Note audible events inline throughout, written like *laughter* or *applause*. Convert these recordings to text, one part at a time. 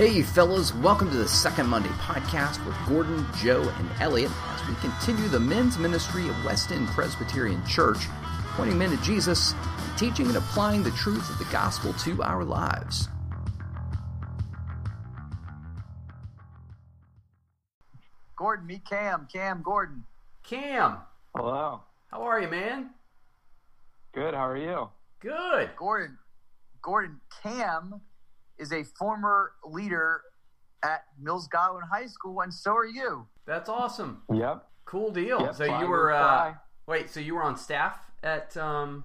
Hey, fellas, welcome to the Second Monday podcast with Gordon, Joe, and Elliot as we continue the men's ministry of West End Presbyterian Church, pointing men to Jesus and teaching and applying the truth of the gospel to our lives. Gordon, meet Cam. Cam Gordon. Cam, Hello. how are you, man? Good. How are you? Good. Gordon. Gordon. Cam is a former leader at Mills Godwin High School, and so are you. That's awesome. Yep. Cool deal. Yep, so fly you were uh, wait. So you were on staff at um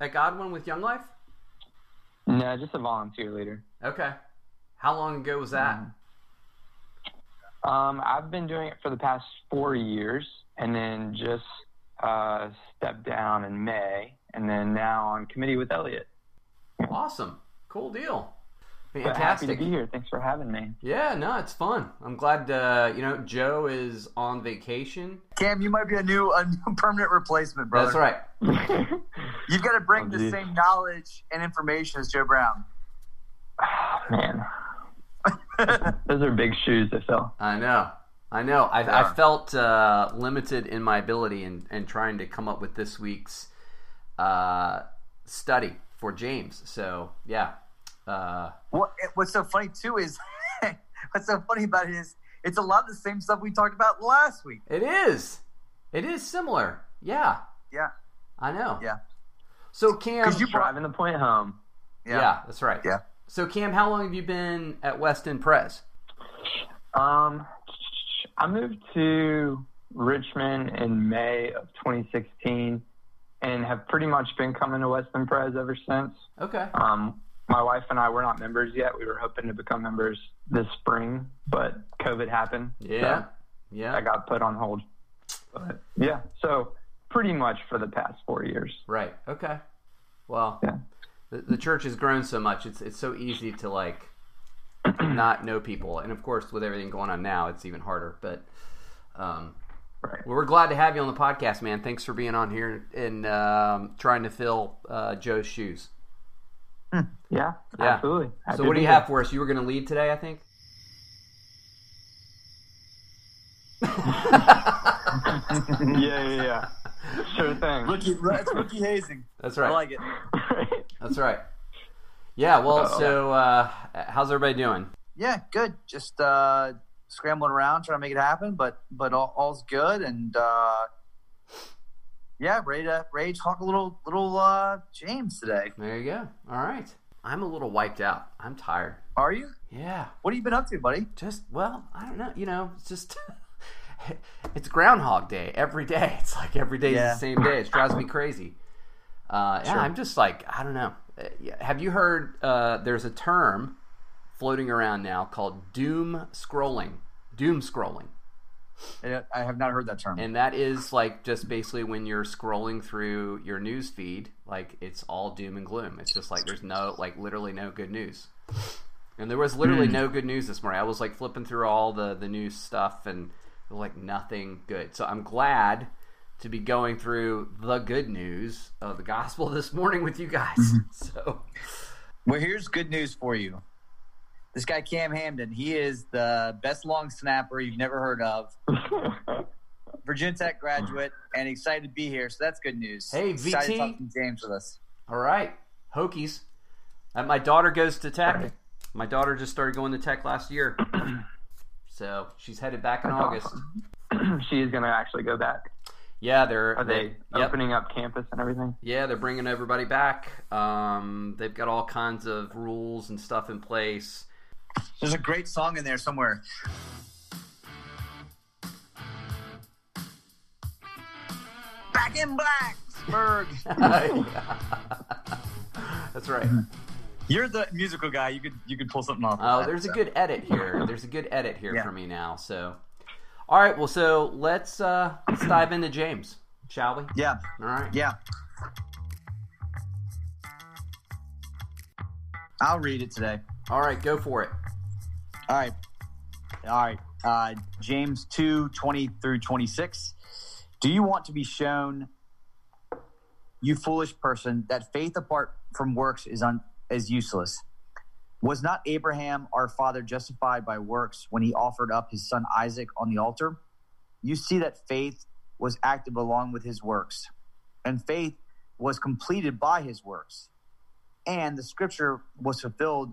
at Godwin with Young Life. No, just a volunteer leader. Okay. How long ago was that? Mm-hmm. Um, I've been doing it for the past four years, and then just uh, stepped down in May, and then now on committee with Elliot. Awesome. Cool deal. But happy to Fantastic. be here. Thanks for having me. Yeah, no, it's fun. I'm glad. Uh, you know, Joe is on vacation. Cam, you might be a new a new *laughs* permanent replacement, brother. That's right. *laughs* You've got to bring Oh, the geez. same knowledge and information as Joe Brown. Ah, Man, *laughs* those are big shoes to fill. I know. I know. I, They I felt uh, limited in my ability in, in trying to come up with this week's uh, study for James. So, yeah. Uh, What What's so funny too is *laughs* what's so funny about it is it's a lot of the same stuff we talked about last week. it is. It is similar. Yeah. Yeah, I know. yeah, So, Cam. 'Cause you- Driving the point home. yeah. yeah, that's right. yeah. So, Cam, how long have you been at West End Press? Um, I moved to Richmond in May of 2016, and have pretty much been coming to West End Press ever since. Okay. Um, my wife and I were not members yet. We were hoping to become members this spring, but COVID happened. Yeah. So Yeah. I got put on hold. But yeah, so pretty much for the past four years. Right. Okay. Well, Yeah. the, the church has grown so much. It's it's so easy to like *clears throat* not know people, and of course, with everything going on now, it's even harder. But um, Right. well, we're glad to have you on the podcast, man. Thanks for being on here and um, trying to fill uh, Joe's shoes. Yeah, Yeah. absolutely. Happy so, what do you have for us? You were going to lead today, I think. *laughs* yeah, yeah, yeah. Sure thing. Rookie, that's rookie hazing. That's right. I like it. That's right. Yeah. Well, Uh-oh. so uh, how's everybody doing? Yeah, good. Just uh, scrambling around trying to make it happen, but but all, all's good, and uh, yeah, ready to ready to talk a little little uh, James today. There you go. All right. I'm a little wiped out. I'm tired. Are you? Yeah. What have you been up to, buddy? just well i don't know you know it's just *laughs* it's groundhog day every day it's like every day Yeah. is the same day it drives me crazy uh, yeah Sure. i'm just like i don't know Uh, have you heard uh, there's a term floating around now called doom scrolling doom scrolling I I have not heard that term. and that is like just basically when you're scrolling through your news feed like it's all doom and gloom. It's just like there's no like literally no good news. And there was literally hmm. no good news this morning. I was like flipping through all the the news stuff and like nothing good. So i'm glad to be going through the good news of the gospel *laughs* this morning with you guys. Mm-hmm. So Well, here's good news for you. This guy Cam Hamden, he is the best long snapper you've never heard of. *laughs* Virginia Tech graduate, and excited to be here. So that's good news. Hey, excited VT. to talk to James with us. all right hokies uh, my daughter goes to tech my daughter just started going to tech last year *clears throat* so she's headed back in That's august awesome. *clears throat* she is going to actually go back. Yeah, they're Are they yep. opening up campus and everything? Yeah, they're bringing everybody back. Um, they've got all kinds of rules and stuff in place. There's a great song in there somewhere. Back in Blacksburg. *laughs* That's right. You're the musical guy. You could you could pull something off. Oh, that, there's a good edit here. *laughs* There's a good edit here Yeah. for me now. So, all right. Well, so let's uh, let's dive into James, shall we? Yeah, All right. yeah. I'll read it today. All right. Go for it. All right. All right. Uh, James 2 20 through 26. Do you want to be shown, you foolish person, that faith apart from works is, un- is useless? Was not Abraham our father justified by works when he offered up his son Isaac on the altar? You see that faith was active along with his works, and faith was completed by his works. And the scripture was fulfilled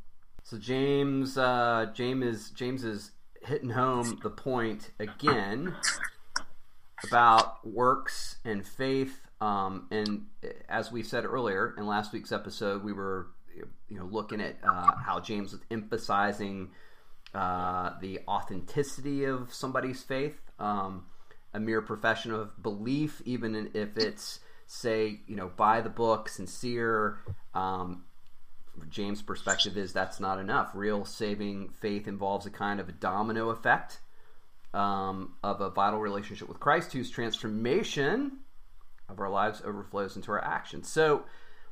So James, uh, James is James is hitting home the point again about works and faith. Um, and as we said earlier in last week's episode, we were you know looking at uh, how James was emphasizing uh, the authenticity of somebody's faith, um, a mere profession of belief, even if it's say you know by the book, sincere. Um, James' perspective is that's not enough. Real saving faith involves a kind of a domino effect um, of a vital relationship with Christ, whose transformation of our lives overflows into our actions. So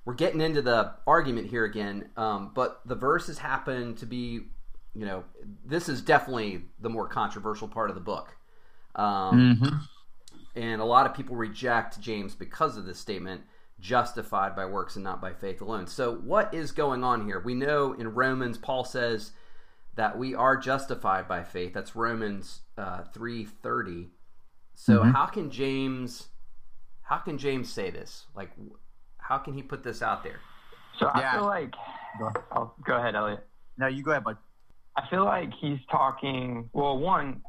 we're getting into the argument here again, um, but the verses happen to be, you know, this is definitely the more controversial part of the book. Um, mm-hmm. And a lot of people reject James because of this statement justified by works and not by faith alone. So, what is going on here? We know in Romans, Paul says that we are justified by faith. That's Romans uh, three thirty. So, mm-hmm. how can James, how can James say this? Like, how can he put this out there? So yeah. I feel like, oh, go ahead, Elliot. No, you go ahead, bud. I feel like he's talking. Well, one,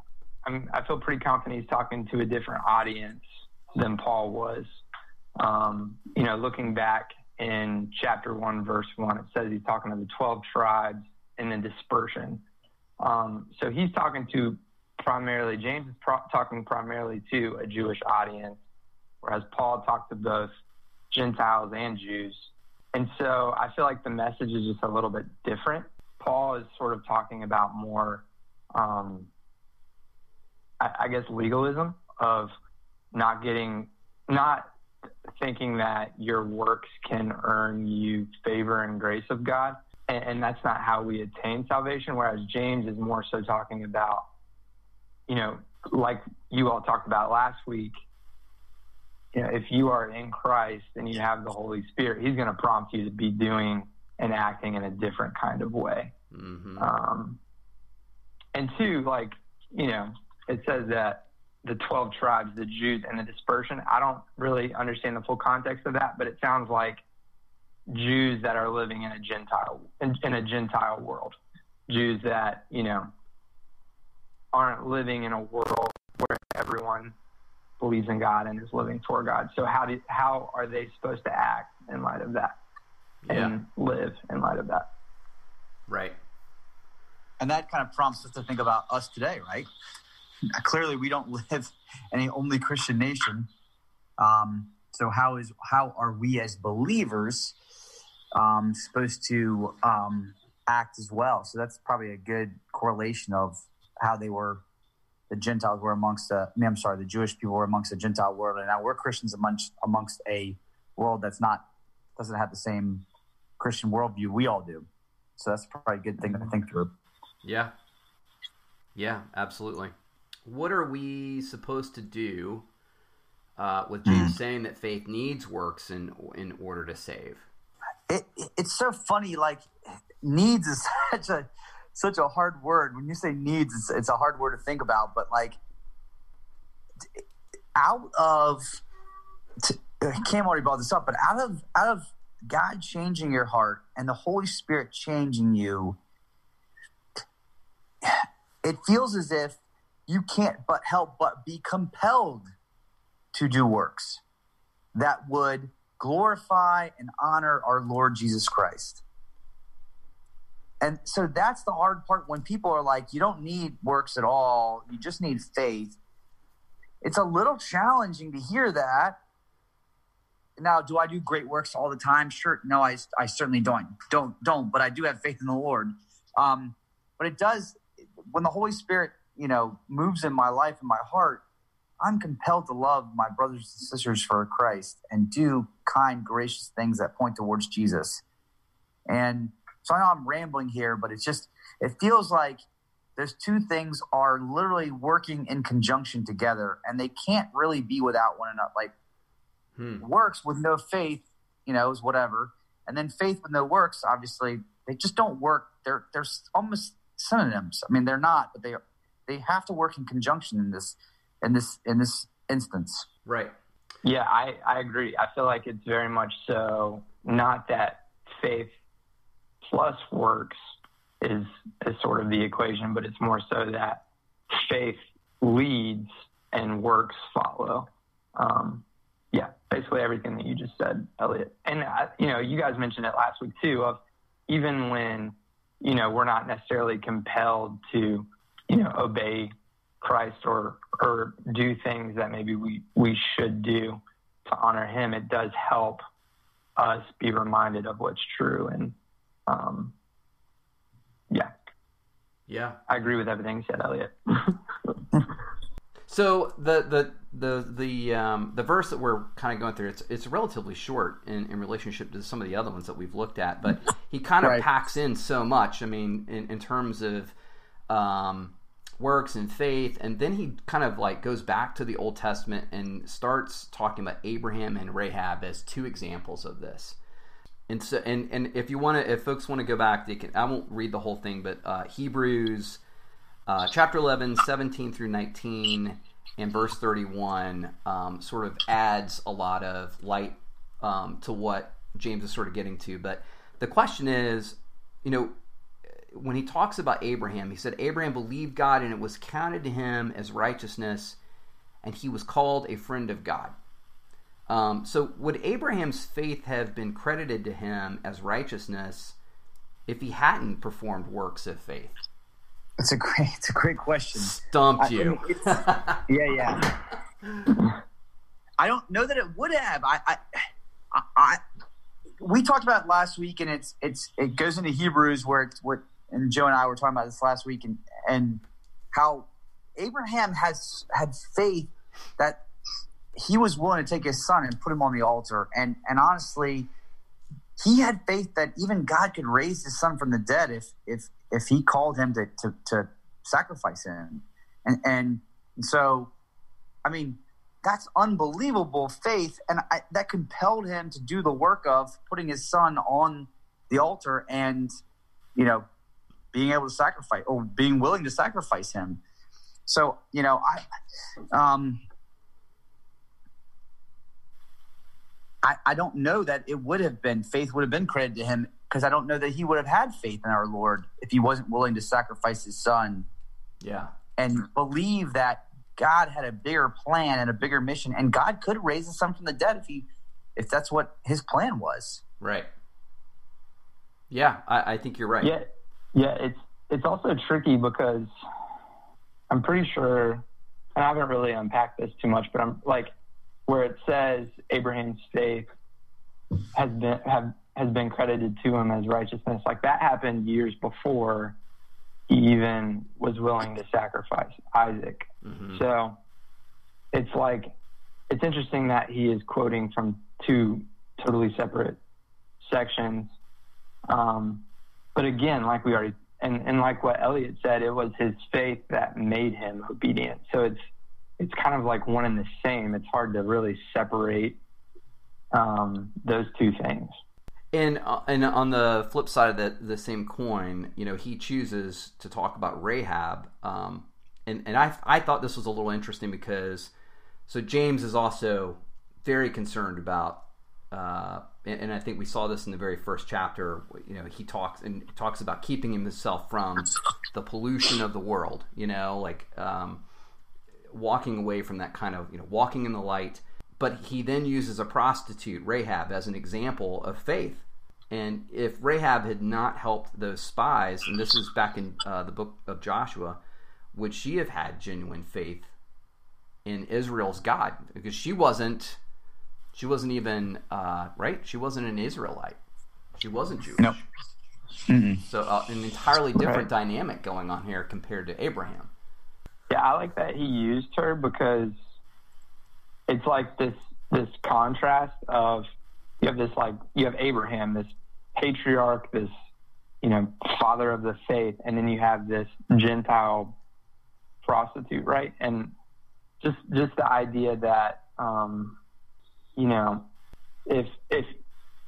I'm, I feel pretty confident he's talking to a different audience than Paul was. Um, you know, looking back in chapter one, verse one, it says he's talking to the 12 tribes in the dispersion. Um, so he's talking to primarily, James is pro- talking primarily to a Jewish audience, whereas Paul talked to both Gentiles and Jews. And so I feel like the message is just a little bit different. Paul is sort of talking about more, um, I, I guess, legalism of not getting, not thinking that your works can earn you favor and grace of God. And, and that's not how we attain salvation. Whereas James is more so talking about, you know, like you all talked about last week, you know, if you are in Christ and you have the Holy Spirit, He's going to prompt you to be doing and acting in a different kind of way. Mm-hmm. Um, and two, like, you know, it says that the 12 tribes, the Jews, and the dispersion. I don't really understand the full context of that, but it sounds like Jews that are living in a Gentile in, in a Gentile world, Jews that you know aren't living in a world where everyone believes in God and is living for God. So how do how are they supposed to act in light of that yeah. and live in light of that? Right. And that kind of prompts us to think about us today, right? *laughs* clearly we don't live in a only Christian nation. Um, so how is how are we as believers um, supposed to um, act as well? So that's probably a good correlation of how they were. The Gentiles were amongst the. I mean, I'm sorry, the Jewish people were amongst the Gentile world, and now we're Christians amongst amongst a world that's not doesn't have the same Christian worldview we all do. So that's probably a good thing to think through. Yeah. Yeah, absolutely what are we supposed to do uh, with James mm. saying that faith needs works in in order to save? It, it's so funny. Like needs is *laughs* such a such a hard word. When you say needs, it's, it's a hard word to think about. But like out of Cam already brought this up, but out of out of God changing your heart and the Holy Spirit changing you, it feels as if you can't but help but be compelled to do works that would glorify and honor our Lord Jesus Christ. And so that's the hard part when people are like, you don't need works at all, you just need faith. It's a little challenging to hear that. Now, do I do great works all the time? Sure. No, I, I certainly don't. Don't, don't, but I do have faith in the Lord. Um, but it does, when the Holy Spirit, you know, moves in my life and my heart, I'm compelled to love my brothers and sisters for Christ and do kind, gracious things that point towards Jesus. And so I know I'm rambling here, but it's just it feels like those two things are literally working in conjunction together and they can't really be without one another. Like hmm. works with no faith, you know, is whatever. And then faith with no works, obviously, they just don't work. They're they're almost synonyms. I mean, they're not, but they they have to work in conjunction in this in this in this instance. Right. Yeah, I, I agree. I feel like it's very much so not that faith plus works is is sort of the equation, but it's more so that faith leads and works follow. Um, yeah, basically everything that you just said, Elliot. And uh, you know, you guys mentioned it last week too. Of even when you know we're not necessarily compelled to you know obey Christ or or do things that maybe we we should do to honor Him, it does help us be reminded of what's true and um, yeah. Yeah. I agree with everything you said, Elliot. *laughs* so the the the the um, the verse that we're kind of going through it's it's relatively short in, in relationship to some of the other ones that we've looked at, but he kind of right. packs in so much. I mean, in, in terms of um, works and faith, and then he kind of like goes back to the Old Testament and starts talking about Abraham and Rahab as two examples of this. And so and and if you want to if folks want to go back they can i won't read the whole thing but uh, hebrews uh, chapter 11 17 through 19 and verse 31 um, sort of adds a lot of light um, to what james is sort of getting to. But the question is you know when he talks about abraham he said abraham believed god and it was counted to him as righteousness and he was called a friend of god um, so, would Abraham's faith have been credited to him as righteousness if he hadn't performed works of faith? It's a great, *laughs* it's a great question. Stumped you. I mean, *laughs* yeah, yeah. I don't know that it would have. I, I, I, I, we talked about it last week, and it's, it's, it goes into Hebrews where it's what, and Joe and I were talking about this last week, and and how Abraham has had faith that he was willing to take his son and put him on the altar. And and honestly, he had faith that even God could raise his son from the dead if if if he called him to to, to sacrifice him. And and so, I mean, that's unbelievable faith, and I, that compelled him to do the work of putting his son on the altar and you know being able to sacrifice or being willing to sacrifice him. So you know, I um I, I don't know that it would have been faith would have been credited to him because I don't know that he would have had faith in our Lord if he wasn't willing to sacrifice his son. Yeah. And believe that God had a bigger plan and a bigger mission, and God could raise his son from the dead if he if that's what his plan was. Right. Yeah, I, I think you're right. Yeah, yeah. It's it's also tricky because I'm pretty sure, and I haven't really unpacked this too much, but I'm like where it says Abraham's faith has been have has been credited to him as righteousness. Like that happened years before he even was willing to sacrifice Isaac. Mm-hmm. So it's like it's interesting that he is quoting from two totally separate sections. Um, but again, like we already and, and like what Elliot said, it was his faith that made him obedient. So it's it's kind of like one and the same. It's hard to really separate um, those two things. And uh, and on the flip side of the the same coin, you know, he chooses to talk about Rahab. Um, and and I I thought this was a little interesting because so James is also very concerned about. Uh, and, and I think we saw this in the very first chapter. You know, he talks and talks about keeping himself from the pollution of the world. You know, like um, walking away from that kind of, you know, walking in the light. But he then uses a prostitute, Rahab, as an example of faith. And if Rahab had not helped those spies, and this is back in uh, the book of Joshua, would she have had genuine faith in Israel's God? Because she wasn't, she wasn't even uh, right. She wasn't an Israelite. She wasn't Jewish. No. Mm-mm. So uh, an entirely different Right. dynamic going on here compared to Abraham. Yeah, I like that he used her because it's like this this contrast of you have this like you have Abraham, this patriarch, this you know father of the faith, and then you have this Gentile prostitute, right? And just just the idea that um, you know if if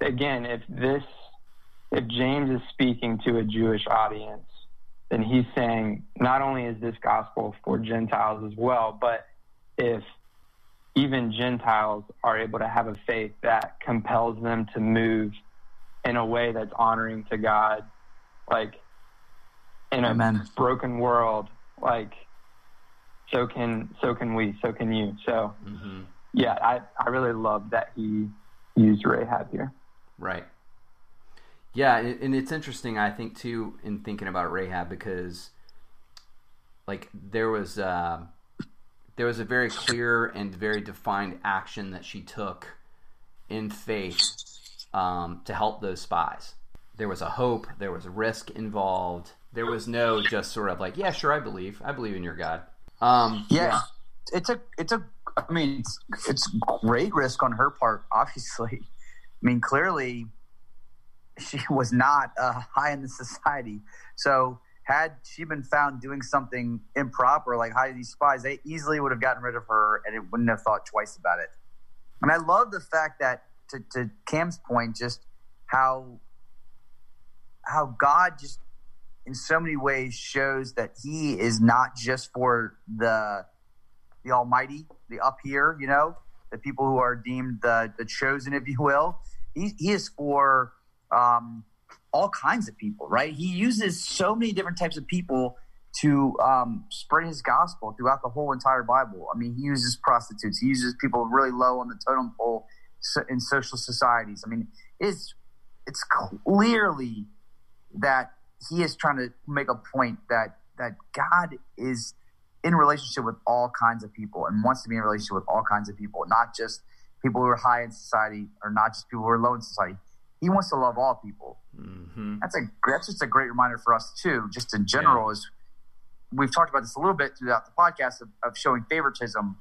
again if this if James is speaking to a Jewish audience then he's saying not only is this gospel for Gentiles as well, but if even Gentiles are able to have a faith that compels them to move in a way that's honoring to God, like in a Amen. broken world, like so can so can we, so can you. So hmm yeah, I, I really love that he used Rahab here. Right. Yeah, and and it's interesting, I think, too, in thinking about Rahab because, like, there was uh, there was a very clear and very defined action that she took in faith um, to help those spies. There was a hope. There was risk involved. There was no just sort of like, yeah, sure, I believe. I believe in your God. Um, Yeah. It's a it's a I mean it's it's great risk on her part, obviously. I mean clearly she was not uh, high in the society. So had she been found doing something improper like hiding these spies, they easily would have gotten rid of her and it wouldn't have thought twice about it. And I love the fact that to, to Cam's point, just how how God just in so many ways shows that he is not just for the the almighty the up here you know the people who are deemed the the chosen if you will. He, he is for um, all kinds of people right? He uses so many different types of people to um, spread his gospel throughout the whole entire bible. I mean he uses prostitutes. He uses people really low on the totem pole in social societies. I mean it's it's clearly that he is trying to make a point that that God is in relationship with all kinds of people and wants to be in relationship with all kinds of people, not just people who are high in society or not just people who are low in society. He wants to love all people. hmm That's a that's just a great reminder for us too, just in general. Is we've talked about this a little bit throughout the podcast of, of showing favoritism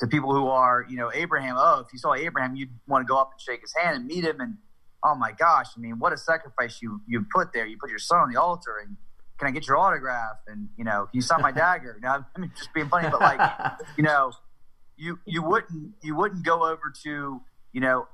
to people who are, you know, Abraham. Oh, if you saw Abraham, you'd want to go up and shake his hand and meet him. And oh my gosh, I mean, what a sacrifice you you put there. You put your son on the altar, and can I get your autograph? And you know, can you sign my dagger? Know, I mean, just being funny, but like, *laughs* you know, you you wouldn't you wouldn't go over to you know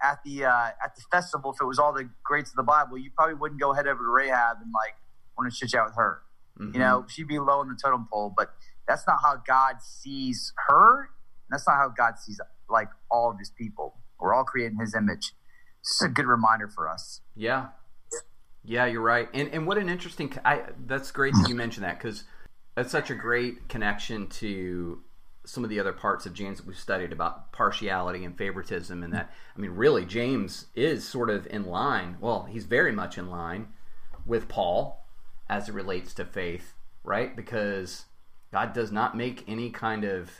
at the uh, at the festival if it was all the greats of the Bible. You probably wouldn't go head over to Rahab and like want to chit chat with her. Mhm. You know, she'd be low on the totem pole, but that's not how God sees her. That's not how God sees like all of His people. We're all created in His image. It's a good reminder for us. Yeah, yeah, you're right. And and what an interesting. I that's great that you mentioned that because that's such a great connection to some of the other parts of James that we've studied about partiality and favoritism, and that I mean, really, James is sort of in line. Well, he's very much in line with Paul as it relates to faith, right? Because God does not make any kind of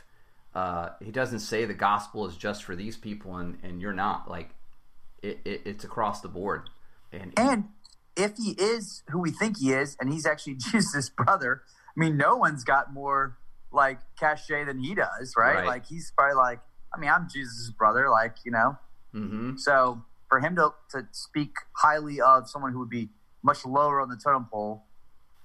uh, he doesn't say the gospel is just for these people and, and you're not like it, it, it's across the board and, And if He is who we think He is, and He's actually *laughs* Jesus' brother, I mean, no one's got more like cachet than He does, right? Right. Like He's probably like, I mean, I'm Jesus' brother, like you know. hmm So for him to, to speak highly of someone who would be much lower on the totem pole,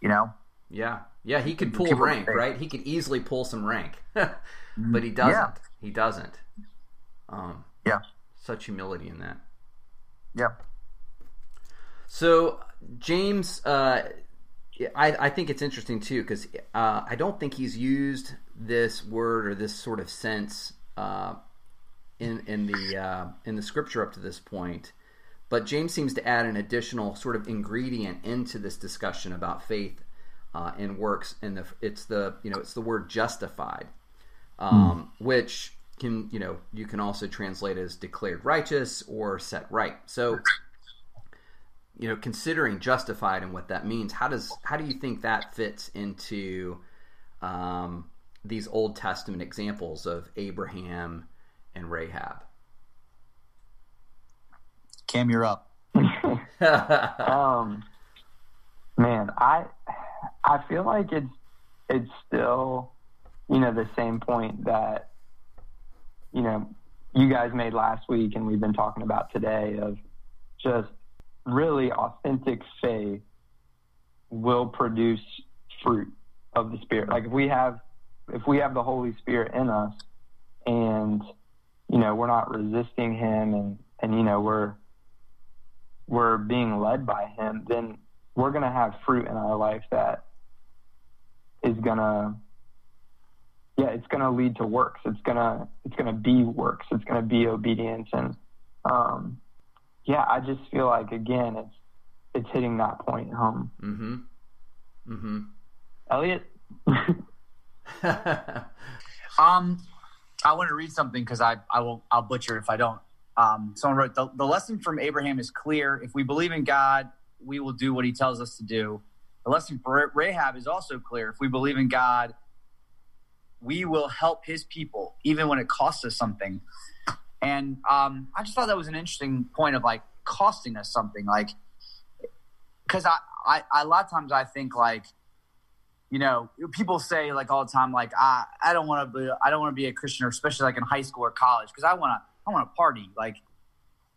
you know, yeah. Yeah he could pull rank right? He could easily pull some rank. *laughs* But he doesn't. Yeah. he doesn't. Um, Yeah. such humility in that. Yeah, So James, uh, I, I think it's interesting too because uh, I don't think he's used this word or this sort of sense uh, in in the uh, in the scripture up to this point. But James seems to add an additional sort of ingredient into this discussion about faith uh, and works, and the it's the you know it's the word justified, um, which can you know you can also translate as declared righteous or set right. So you know, considering justified and what that means, how does how do you think that fits into um, these Old Testament examples of Abraham and Rahab? Cam, you're up. *laughs* *laughs* um, man, I I feel like it's it's still you know the same point that you know you guys made last week and we've been talking about today of just really authentic faith will produce fruit of the spirit. Like if we have if we have the holy spirit in us and you know we're not resisting him and and you know we're we're being led by him then we're going to have fruit in our life that is going to yeah it's going to lead to works. It's going to it's going to be works. It's going to be obedience. And um yeah i just feel like again it's it's hitting that point home. Mm-hmm. Mm-hmm. Elliot? *laughs* Um i want to read something because i i will i'll butcher if i don't. Um someone wrote the, the lesson from abraham is clear. If we believe in god we will do what he tells us to do. The lesson for rahab is also clear. If we believe in god we will help his people even when it costs us something and um, i just thought that was an interesting point of like costing us something like because I, I, I a lot of times i think like you know people say like all the time like i, I don't want to be i don't want to be a christian or especially like in high school or college because i want to i want to party like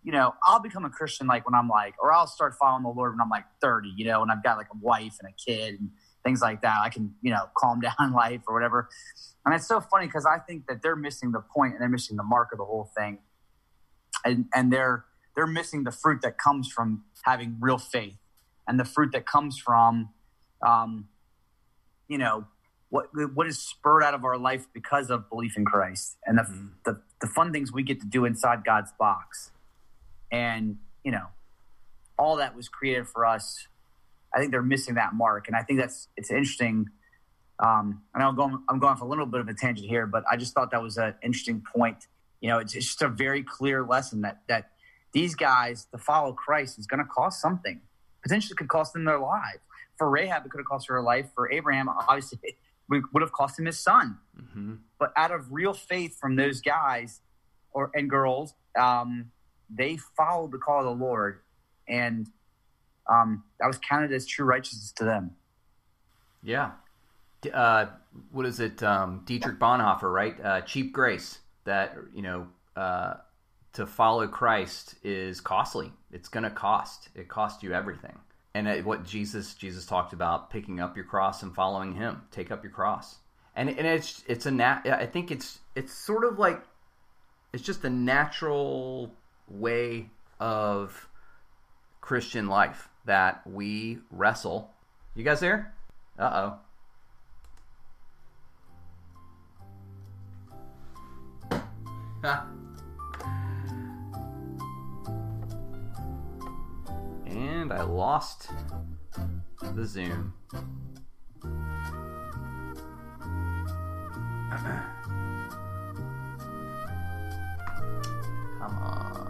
you know i'll become a christian like when i'm like or i'll start following the lord when i'm like 30 you know and i've got like a wife and a kid and things like that i can you know calm *laughs* down life or whatever and it's so funny because I think that they're missing the point and they're missing the mark of the whole thing. And and they're they're missing the fruit that comes from having real faith and the fruit that comes from um, you know what what is spurred out of our life because of belief in Christ and the, mm-hmm. the the fun things we get to do inside God's box. And, you know, all that was created for us. I think they're missing that mark. And I think that's it's interesting um, know I'm going, I'm going for a little bit of a tangent here, but I just thought that was an interesting point. You know, it's, it's just a very clear lesson that that these guys to follow Christ is going to cost something. Potentially, could cost them their life. For Rahab, it could have cost her her life. For Abraham, obviously, it would have cost him his son. Mm-hmm. But out of real faith from those guys or and girls, um, they followed the call of the Lord, and um, that was counted as true righteousness to them. Yeah, uh, what is it? Um, Dietrich Bonhoeffer, right? Uh, cheap grace. That you know, uh, to follow Christ is costly. It's going to cost. It costs you everything. And what Jesus Jesus talked about picking up your cross and following Him. Take up your cross. And and it's it's a nat. I think it's it's sort of like it's just a natural way of Christian life that we wrestle. You guys there? Uh oh. and I lost the zoom. *clears throat* Come on.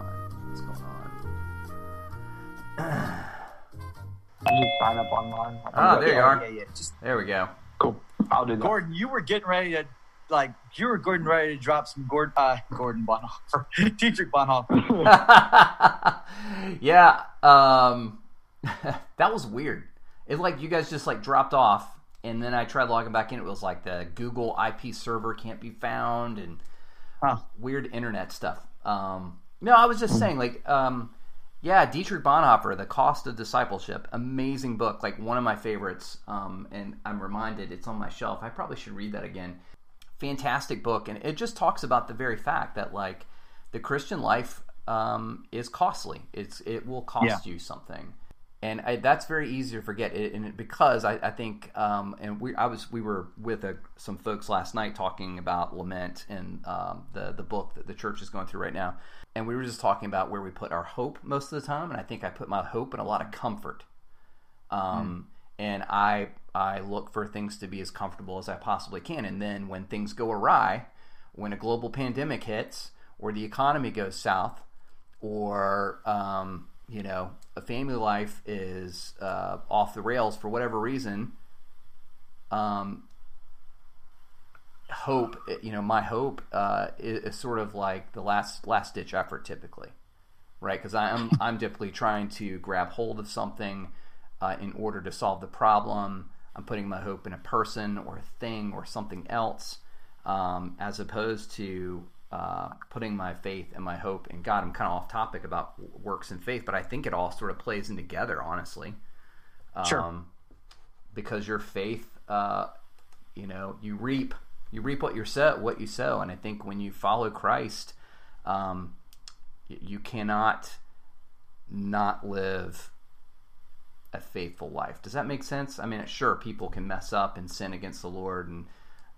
Sign up online. Ah, there you are. Yeah, yeah. Just, there we go. Cool. I'll do that. Gordon, you were getting ready to like you were Gordon ready to drop some Gordon uh, Gordon Bonhoeffer, *laughs* Dietrich Bonhoeffer. *laughs* yeah, um, *laughs* that was weird. It like you guys just like dropped off, and then I tried logging back in. It was like the Google IP server can't be found, and huh. weird internet stuff. Um, no, I was just saying like. Um, yeah, Dietrich Bonhoeffer, The Cost of Discipleship, amazing book, like one of my favorites. Um, and I'm reminded it's on my shelf. I probably should read that again fantastic book, and it just talks about the very fact that like the Christian life um, is costly. It's it will cost yeah. you something, and I, that's very easy to forget. It, and it, because I, I think, um, and we I was we were with a, some folks last night talking about lament and um, the the book that the church is going through right now, and we were just talking about where we put our hope most of the time, and I think I put my hope in a lot of comfort. Um, mm. And I I look for things to be as comfortable as I possibly can. And then when things go awry, when a global pandemic hits, or the economy goes south, or um, you know a family life is uh, off the rails for whatever reason, um, hope you know my hope uh, is, is, sort of like the last last ditch effort typically, right? Because I'm *laughs* I'm typically trying to grab hold of something uh, in order to solve the problem. I'm putting my hope in a person or a thing or something else, um, as opposed to uh, putting my faith and my hope in God. I'm kind of off topic about works and faith, but I think it all sort of plays in together, honestly. Um, Sure. Because your faith, uh, you know, you reap you reap what you sow, what you sow, and I think when you follow Christ, um, you cannot not live a faithful life. Does that make sense? I mean, sure, people can mess up and sin against the Lord, and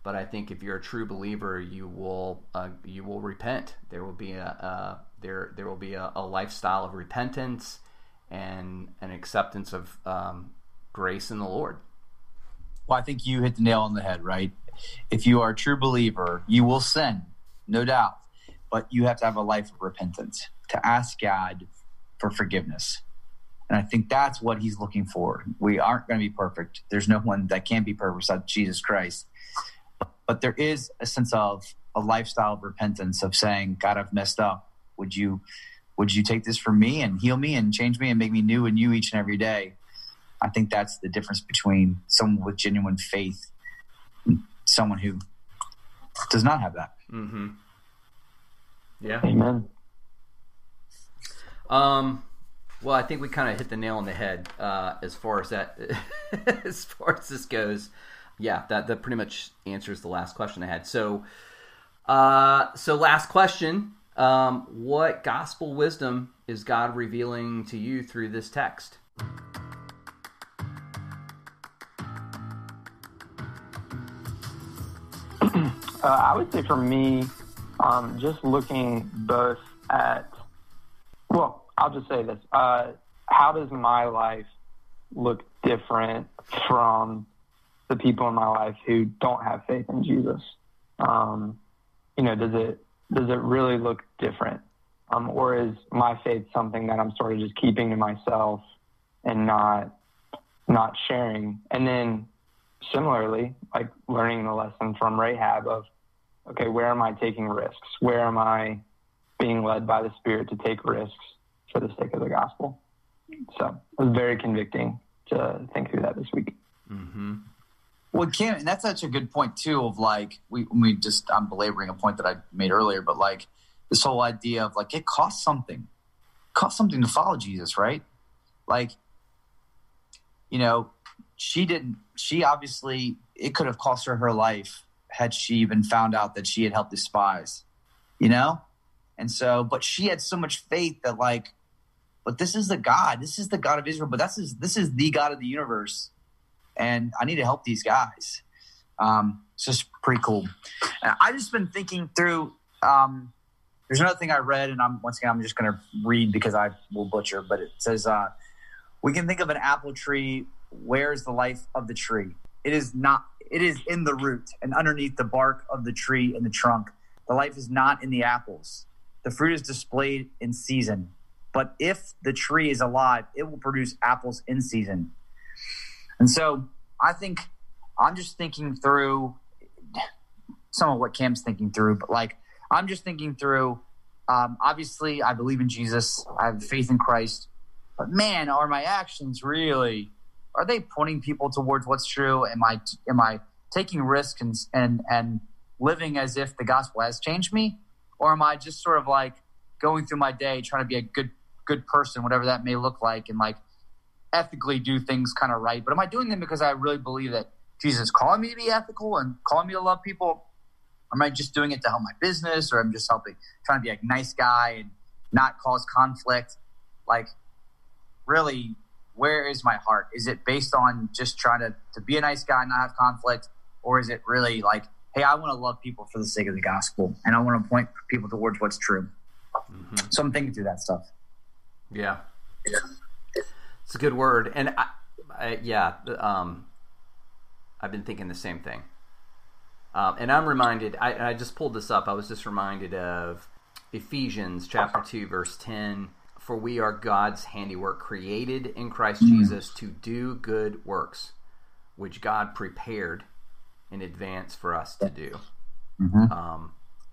but I think if you're a true believer, you will uh, you will repent. There will be a, a there there will be a, a lifestyle of repentance and an acceptance of um, grace in the Lord. Well, I think you hit the nail on the head, right? If you are a true believer, you will sin, no doubt, but you have to have a life of repentance to ask God for forgiveness. And I think that's what he's looking for. We aren't going to be perfect. There's no one that can be perfect except Jesus Christ. But there is a sense of a lifestyle of repentance of saying, God, I've messed up. Would you would you take this from me and heal me and change me and make me new and you each and every day? I think that's the difference between someone with genuine faith and someone who does not have that. Mm-hmm. Yeah. Amen. Um, well, I think we kind of hit the nail on the head uh, as far as that, *laughs* as far as this goes. Yeah, that that pretty much answers the last question I had. So, uh, so last question: um, What gospel wisdom is God revealing to you through this text? Uh, I would say for me, um, just looking both at, well, I'll just say this. Uh, how does my life look different from the people in my life who don't have faith in Jesus? Um, you know, does it does it really look different, um, or is my faith something that I'm sort of just keeping to myself and not not sharing? And then similarly, like learning the lesson from Rahab of, okay, where am I taking risks? Where am I being led by the Spirit to take risks for the sake of the gospel? So it was very convicting to think through that this week. Mm-hmm. Well, Kim, and that's such a good point too. Of like, we we just I'm belaboring a point that I made earlier, but like this whole idea of like it costs something, it costs something to follow Jesus, right? Like, you know, she didn't. She obviously it could have cost her her life had she even found out that she had helped the spies, you know. And so, but she had so much faith that like, but this is the God. This is the God of Israel. But that's is this is the God of the universe and I need to help these guys. Um, it's just pretty cool. And I just been thinking through. Um, there's another thing I read, and I'm once again I'm just going to read because I will butcher, but it says uh, we can think of an apple tree. Where's the life of the tree? It is not. It is in the root and underneath the bark of the tree and the trunk. The life is not in the apples. The fruit is displayed in season. But if the tree is alive, it will produce apples in season. And so I think I'm just thinking through some of what Cam's thinking through, but like I'm just thinking through. Um, obviously, I believe in Jesus. I have faith in Christ. But man, are my actions really? Are they pointing people towards what's true? Am I am I taking risks and and and living as if the gospel has changed me, or am I just sort of like going through my day trying to be a good good person, whatever that may look like, and like ethically do things kind of right. But am I doing them because I really believe that Jesus is calling me to be ethical and calling me to love people? Am I just doing it to help my business or I'm just helping, trying to be a nice guy and not cause conflict? Like, really, where is my heart? Is it based on just trying to, to be a nice guy and not have conflict? Or is it really like, hey, I want to love people for the sake of the gospel and I want to point people towards what's true? Mm-hmm. So I'm thinking through that stuff. Yeah. Yeah. It's a good word, and I, I, yeah, um, I've been thinking the same thing. Um, and I'm reminded. I, I, just pulled this up. I was just reminded of Ephesians chapter two, verse ten. For we are God's handiwork, created in Christ mm-hmm. Jesus to do good works, which God prepared in advance for us to do. Mm-hmm. Um,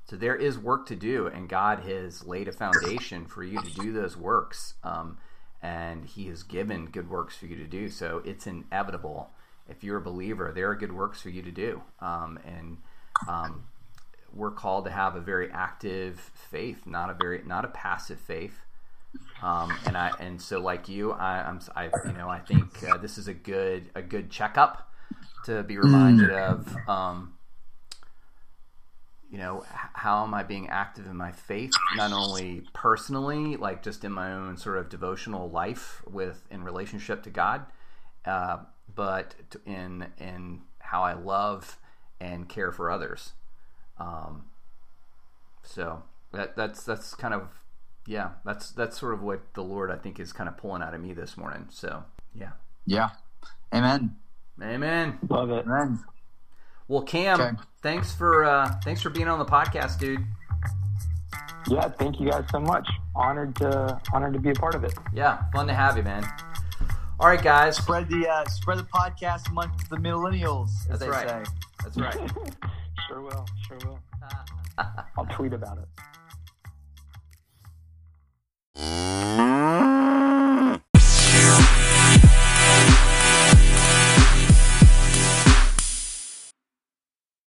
So there is work to do, and God has laid a foundation for you to do those works. Um, and He has given good works for you to do. So it's inevitable. If you're a believer, there are good works for you to do. Um, and um, we're called to have a very active faith, not a very not a passive faith. Um, and I and so like you, I, I'm I you know I think uh, this is a good a good checkup to be reminded of. Um, you know, how am I being active in my faith? Not only personally, like just in my own sort of devotional life with in relationship to God, uh, but in in how I love and care for others. Um, so that that's that's kind of yeah, that's that's sort of what the Lord I think is kind of pulling out of me this morning. So yeah, yeah, amen, amen, love it, amen. Well, Cam, okay. thanks for uh, thanks for being on the podcast, dude. Yeah, thank you guys so much. Honored to honored to be a part of it. Yeah, fun to have you, man. All right, guys, spread the uh, spread the podcast amongst the millennials, as That's they right. say. That's right. *laughs* sure will. Sure will. *laughs* I'll tweet about it. Mm-hmm.